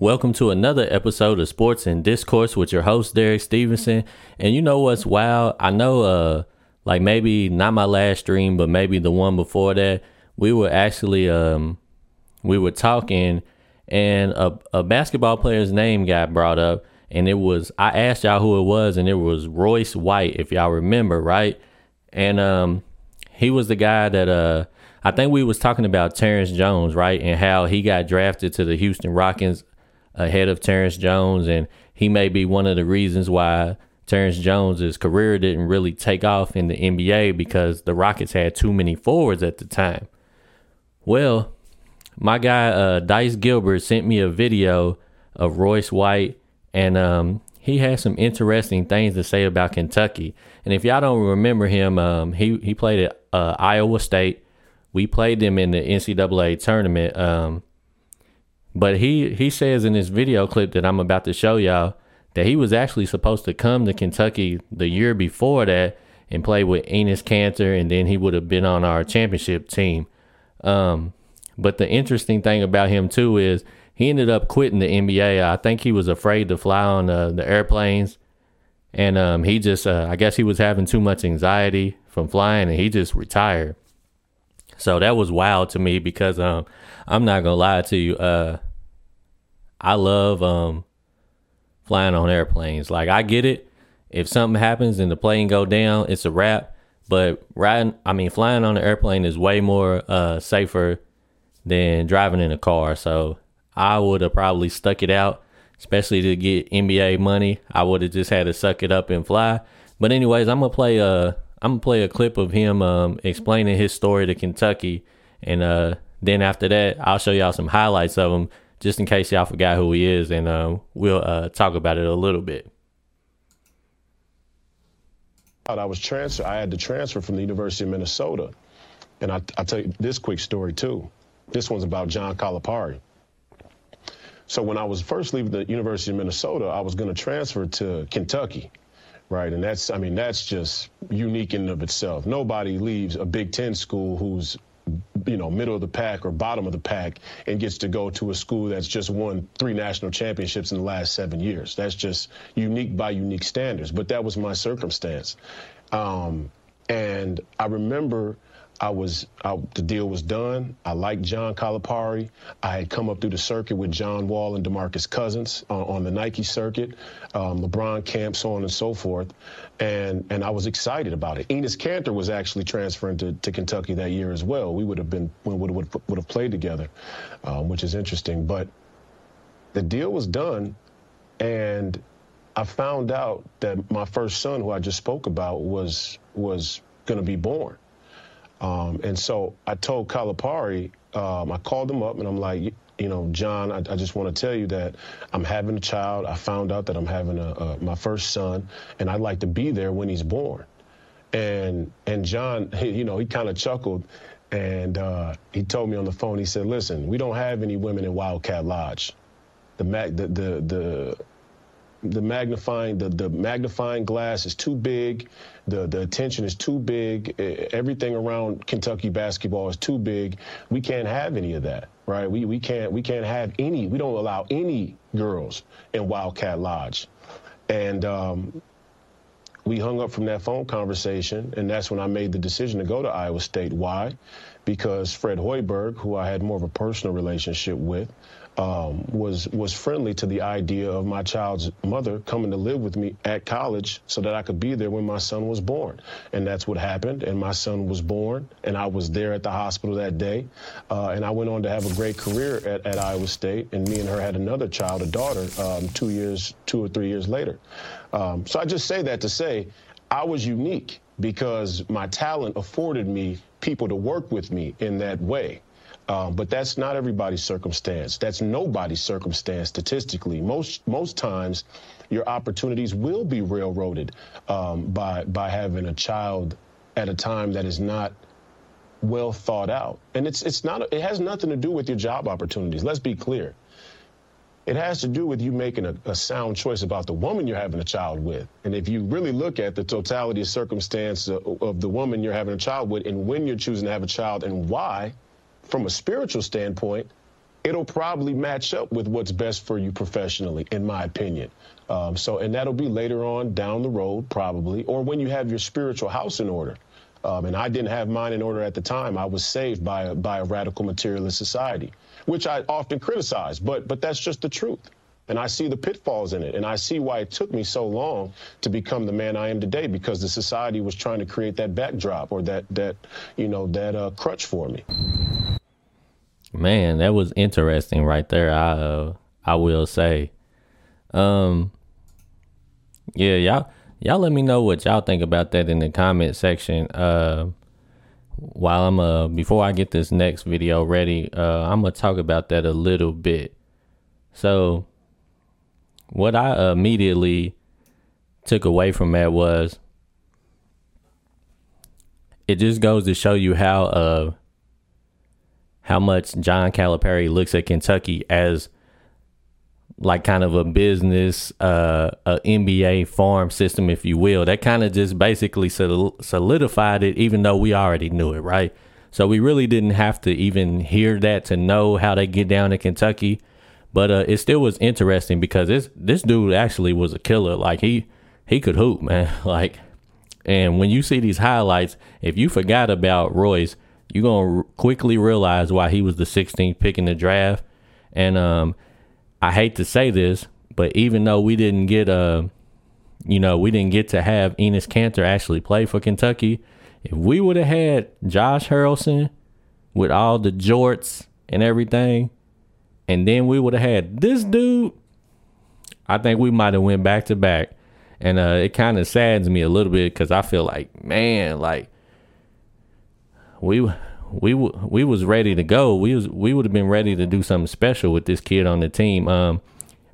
Welcome to another episode of Sports and Discourse with your host Derek Stevenson. And you know what's wild? I know uh like maybe not my last stream, but maybe the one before that, we were actually um we were talking and a, a basketball player's name got brought up and it was I asked y'all who it was and it was Royce White, if y'all remember, right? And um he was the guy that uh I think we was talking about Terrence Jones, right? And how he got drafted to the Houston Rockets ahead of Terrence Jones, and he may be one of the reasons why Terrence Jones's career didn't really take off in the NBA because the Rockets had too many forwards at the time. Well, my guy uh, Dice Gilbert sent me a video of Royce White, and um, he has some interesting things to say about Kentucky. And if y'all don't remember him, um, he he played at uh, Iowa State. We played them in the NCAA tournament. Um, but he he says in this video clip that I'm about to show y'all that he was actually supposed to come to Kentucky the year before that and play with Enes Kanter, and then he would have been on our championship team. Um, but the interesting thing about him too is he ended up quitting the NBA. I think he was afraid to fly on uh, the airplanes, and um, he just uh, I guess he was having too much anxiety from flying, and he just retired. So that was wild to me because um, I'm not gonna lie to you. Uh, I love um flying on airplanes. Like I get it. If something happens and the plane go down, it's a wrap. But riding, I mean, flying on an airplane is way more uh, safer than driving in a car. So I would have probably stuck it out, especially to get NBA money. I would have just had to suck it up and fly. But anyways, I'm gonna play a I'm gonna play a clip of him um, explaining his story to Kentucky, and uh, then after that, I'll show y'all some highlights of him just in case y'all forgot who he is, and uh, we'll uh, talk about it a little bit. I was transferred. I had to transfer from the University of Minnesota, and I, will tell you this quick story too. This one's about John Calipari. So when I was first leaving the University of Minnesota, I was going to transfer to Kentucky, right? And that's, I mean, that's just unique in and of itself. Nobody leaves a Big Ten school who's you know, middle of the pack or bottom of the pack and gets to go to a school that's just won three national championships in the last seven years. That's just unique by unique standards. But that was my circumstance. Um, and I remember I was I, the deal was done. I liked John Calipari. I had come up through the circuit with John Wall and DeMarcus Cousins on the Nike circuit, um, LeBron camp, so on and so forth, and and I was excited about it. Enes Kanter was actually transferring to, to Kentucky that year as well. We would have been we would would would have played together, um, which is interesting. But the deal was done, and I found out that my first son, who I just spoke about, was was going to be born. Um, and so I told Calipari, um, I called him up and I'm like, you know, John, I, I just want to tell you that I'm having a child. I found out that I'm having a, a, my first son, and I'd like to be there when he's born. And and John, he, you know, he kind of chuckled, and uh, he told me on the phone. He said, "Listen, we don't have any women in Wildcat Lodge. The the the the the magnifying the, the magnifying glass is too big. The the attention is too big. Everything around Kentucky basketball is too big. We can't have any of that right? We we can't we can't have any we don't allow any girls in Wildcat Lodge. And um, we hung up from that phone conversation and that's when I made the decision to go to Iowa State. Why? Because Fred Hoiberg who I had more of a personal relationship with um, was was friendly to the idea of my child's mother coming to live with me at college so that I could be there when my son was born. And that's what happened. And my son was born, and I was there at the hospital that day. Uh, and I went on to have a great career at, at, Iowa State. And me and her had another child, a daughter, um, two years, two or three years later. Um, so I just say that to say I was unique because my talent afforded me people to work with me in that way. Um, but that's not everybody's circumstance. That's nobody's circumstance statistically. Most most times, your opportunities will be railroaded um, by by having a child at a time that is not well thought out. And it's it's not it has nothing to do with your job opportunities. Let's be clear. It has to do with you making a, a, sound choice about the woman you're having a child with. And if you really look at the totality of circumstance of, of the woman you're having a child with and when you're choosing to have a child and why, from a spiritual standpoint, it'll probably match up with what's best for you professionally, in my opinion. Um, so, and that'll be later on down the road, probably, or when you have your spiritual house in order. Um, and I didn't have mine in order at the time. I was saved by a, by a radical materialist society, which I often criticize, but but that's just the truth. And I see the pitfalls in it, and I see why it took me so long to become the man I am today, because the society was trying to create that backdrop or that that you know that uh, crutch for me. Man, that was interesting right there. I uh, I will say, um, yeah, y'all y'all let me know what y'all think about that in the comment section. Uh, while I'm uh before I get this next video ready, uh, I'm gonna talk about that a little bit. So, what I immediately took away from that was it just goes to show you how uh how much John Calipari looks at Kentucky as like kind of a business, uh, a NBA farm system, if you will. That kind of just basically solidified it, even though we already knew it, right? So we really didn't have to even hear that to know how they get down to Kentucky. But uh, it still was interesting because this this dude actually was a killer. Like he he could hoop, man. Like, and when you see these highlights, if you forgot about Royce, you're gonna quickly realize why he was the 16th pick in the draft. And um, I hate to say this, but even though we didn't get a, uh, you know, we didn't get to have Enes Kanter actually play for Kentucky, if we would have had Josh Harrelson with all the jorts and everything, and then we would have had this dude, I think we might have went back to back. And uh, it kind of saddens me a little bit because I feel like, man, like we we we was ready to go. We was we would have been ready to do something special with this kid on the team. Um,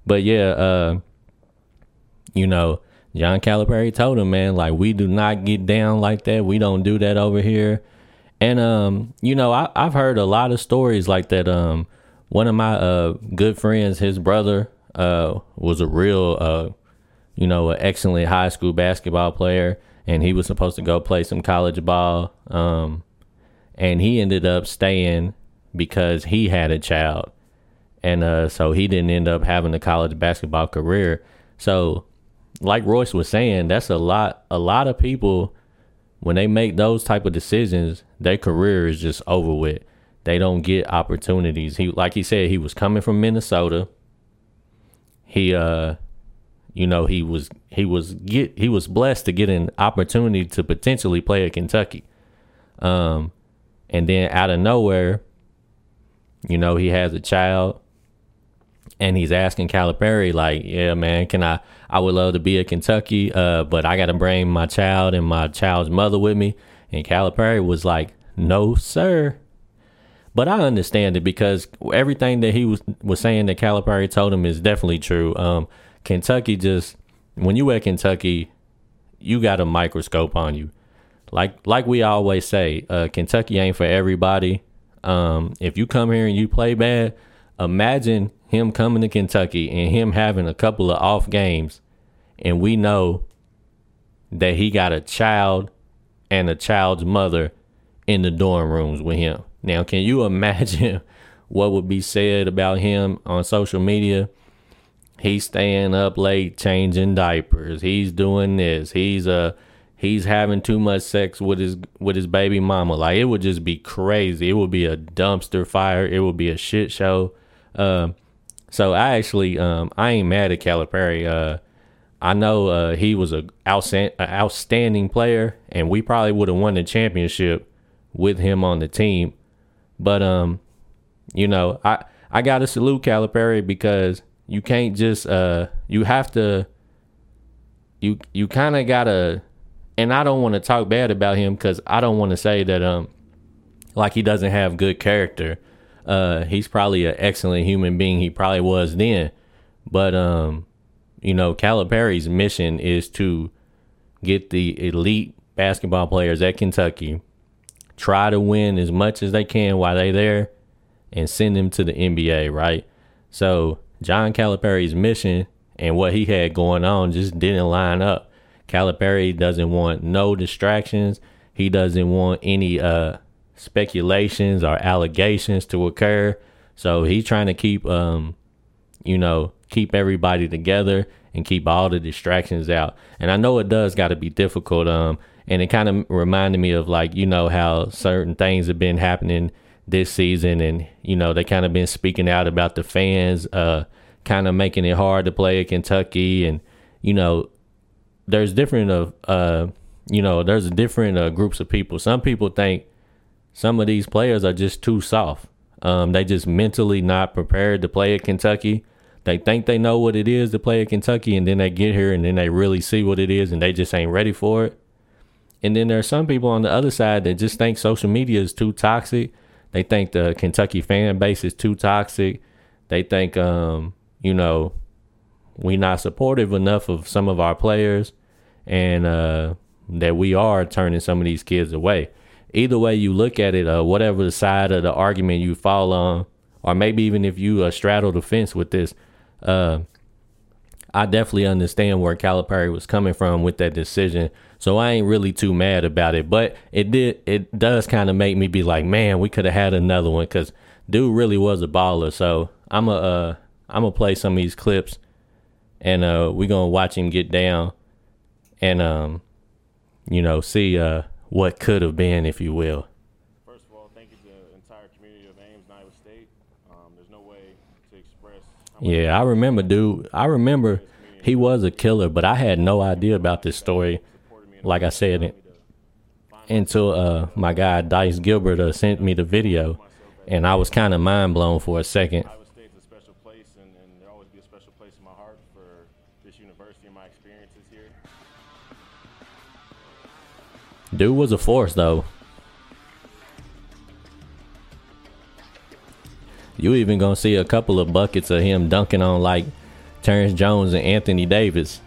but yeah, uh, you know, John Calipari told him, man, like we do not get down like that. We don't do that over here. And um, you know, I, I've heard a lot of stories like that. Um, one of my uh good friends, his brother, uh, was a real uh, you know, an excellent high school basketball player, and he was supposed to go play some college ball. Um and he ended up staying because he had a child, and uh, so he didn't end up having a college basketball career. So, like Royce was saying, that's a lot. A lot of people when they make those type of decisions, their career is just over with. They don't get opportunities. He, like he said, he was coming from Minnesota. He, uh, you know, he was he was get he was blessed to get an opportunity to potentially play at Kentucky. Um, and then out of nowhere, you know, he has a child and he's asking Calipari, like, yeah, man, can I, I would love to be at Kentucky, uh, but I got to bring my child and my child's mother with me. And Calipari was like, no, sir. But I understand it because everything that he was, was saying that Calipari told him is definitely true. Um, Kentucky just, when you at Kentucky, you got a microscope on you like like we always say, uh, Kentucky ain't for everybody. Um, if you come here and you play bad, imagine him coming to Kentucky and him having a couple of off games, and we know that he got a child and a child's mother in the dorm rooms with him. Now, can you imagine what would be said about him on social media? He's staying up late changing diapers. He's doing this. He's a uh, he's having too much sex with his with his baby mama. Like it would just be crazy. It would be a dumpster fire. It would be a shit show. Um, so I actually um, I ain't mad at Calipari. Uh, I know uh, he was a outstanding player, and we probably would have won the championship with him on the team. But um, you know, I I gotta salute Calipari because you can't just uh, you have to you you kind of gotta and I don't want to talk bad about him because I don't want to say that um like he doesn't have good character. Uh, he's probably an excellent human being. He probably was then, but um, you know, Calipari's mission is to get the elite basketball players at Kentucky, try to win as much as they can while they there, and send them to the NBA. Right. So John Calipari's mission and what he had going on just didn't line up. Calipari doesn't want no distractions. He doesn't want any uh, speculations or allegations to occur. So he's trying to keep, um, you know, keep everybody together and keep all the distractions out. And I know it does got to be difficult. Um, and it kind of reminded me of like you know how certain things have been happening this season, and you know they kind of been speaking out about the fans, uh, kind of making it hard to play at Kentucky, and you know there's different of uh, you know there's different uh, groups of people. Some people think some of these players are just too soft. Um, they just mentally not prepared to play at Kentucky. They think they know what it is to play at Kentucky, and then they get here and then they really see what it is, and they just ain't ready for it. And then there are some people on the other side that just think social media is too toxic. They think the Kentucky fan base is too toxic. They think, um, you know, we not supportive enough of some of our players, and uh, that we are turning some of these kids away. Either way you look at it, uh, whatever the side of the argument you fall on, or maybe even if you uh, straddle the fence with this, uh, I definitely understand where Calipari was coming from with that decision. So I ain't really too mad about it. But it did it does kind of make me be like, man, we could have had another one because dude really was a baller. So I'm a uh, I'm gonna play some of these clips, and uh, we gonna watch him get down, and um, you know, see uh what could have been, if you will. First of all, thank you to the entire community of Ames, Iowa State. Um, there's no way to express. Yeah, I remember, dude. I remember he was a killer, but I had no idea about this story. Like I said, until uh, my guy Dice Gilbert uh, sent me the video, and I was kind of mind blown for a second. Dude was a force, though. You even gonna see a couple of buckets of him dunking on like Terrence Jones and Anthony Davis.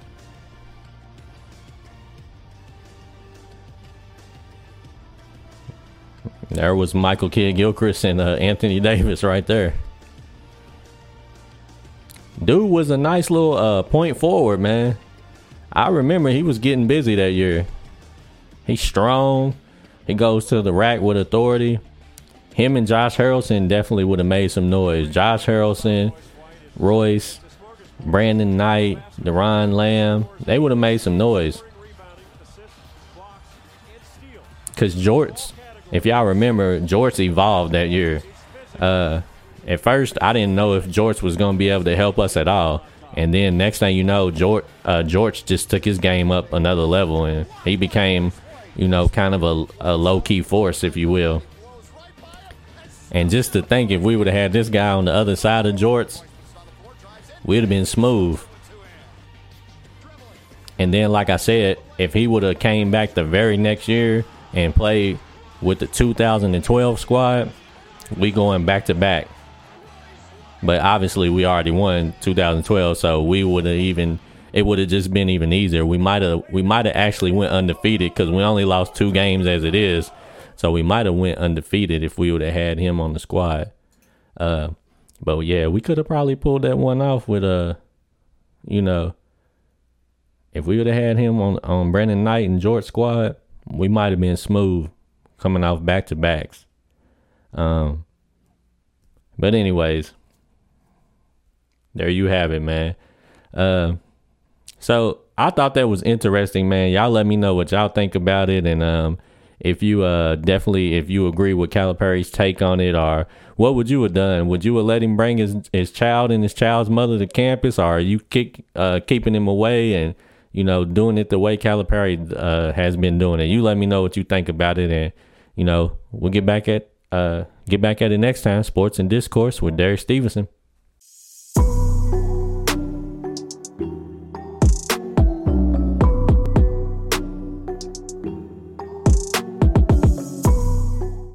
There was Michael Kidd Gilchrist and uh, Anthony Davis right there. Dude was a nice little uh, point forward, man. I remember he was getting busy that year. He's strong. He goes to the rack with authority. Him and Josh Harrelson definitely would have made some noise. Josh Harrelson, Royce, Brandon Knight, Doron Lamb, they would have made some noise. Cause Jorts, if y'all remember, Jorts evolved that year. Uh, at first, I didn't know if Jorts was gonna be able to help us at all. And then next thing you know, Jorts, uh, just took his game up another level, and he became, you know, kind of a, a low key force, if you will. And just to think, if we would have had this guy on the other side of Jorts, we'd have been smooth. And then, like I said, if he would have came back the very next year and played with the 2012 squad, we going back to back. But obviously, we already won 2012, so we would have even it would have just been even easier. We might have we might have actually went undefeated because we only lost two games as it is, so we might have went undefeated if we would have had him on the squad. Uh, but yeah, we could have probably pulled that one off with a, you know, if we would have had him on on Brandon Knight and Jorts squad, we might have been smooth coming off back to backs. Um, but anyways, there you have it, man. Uh, so I thought that was interesting, man. Y'all let me know what y'all think about it, and um, if you uh definitely if you agree with Calipari's take on it, or what would you have done? Would you have let him bring his his child and his child's mother to campus, or are you kick uh keeping him away and you know doing it the way Calipari uh has been doing it? You let me know what you think about it, and you know we'll get back at uh get back at it next time. Sports and discourse with Derek Stevenson.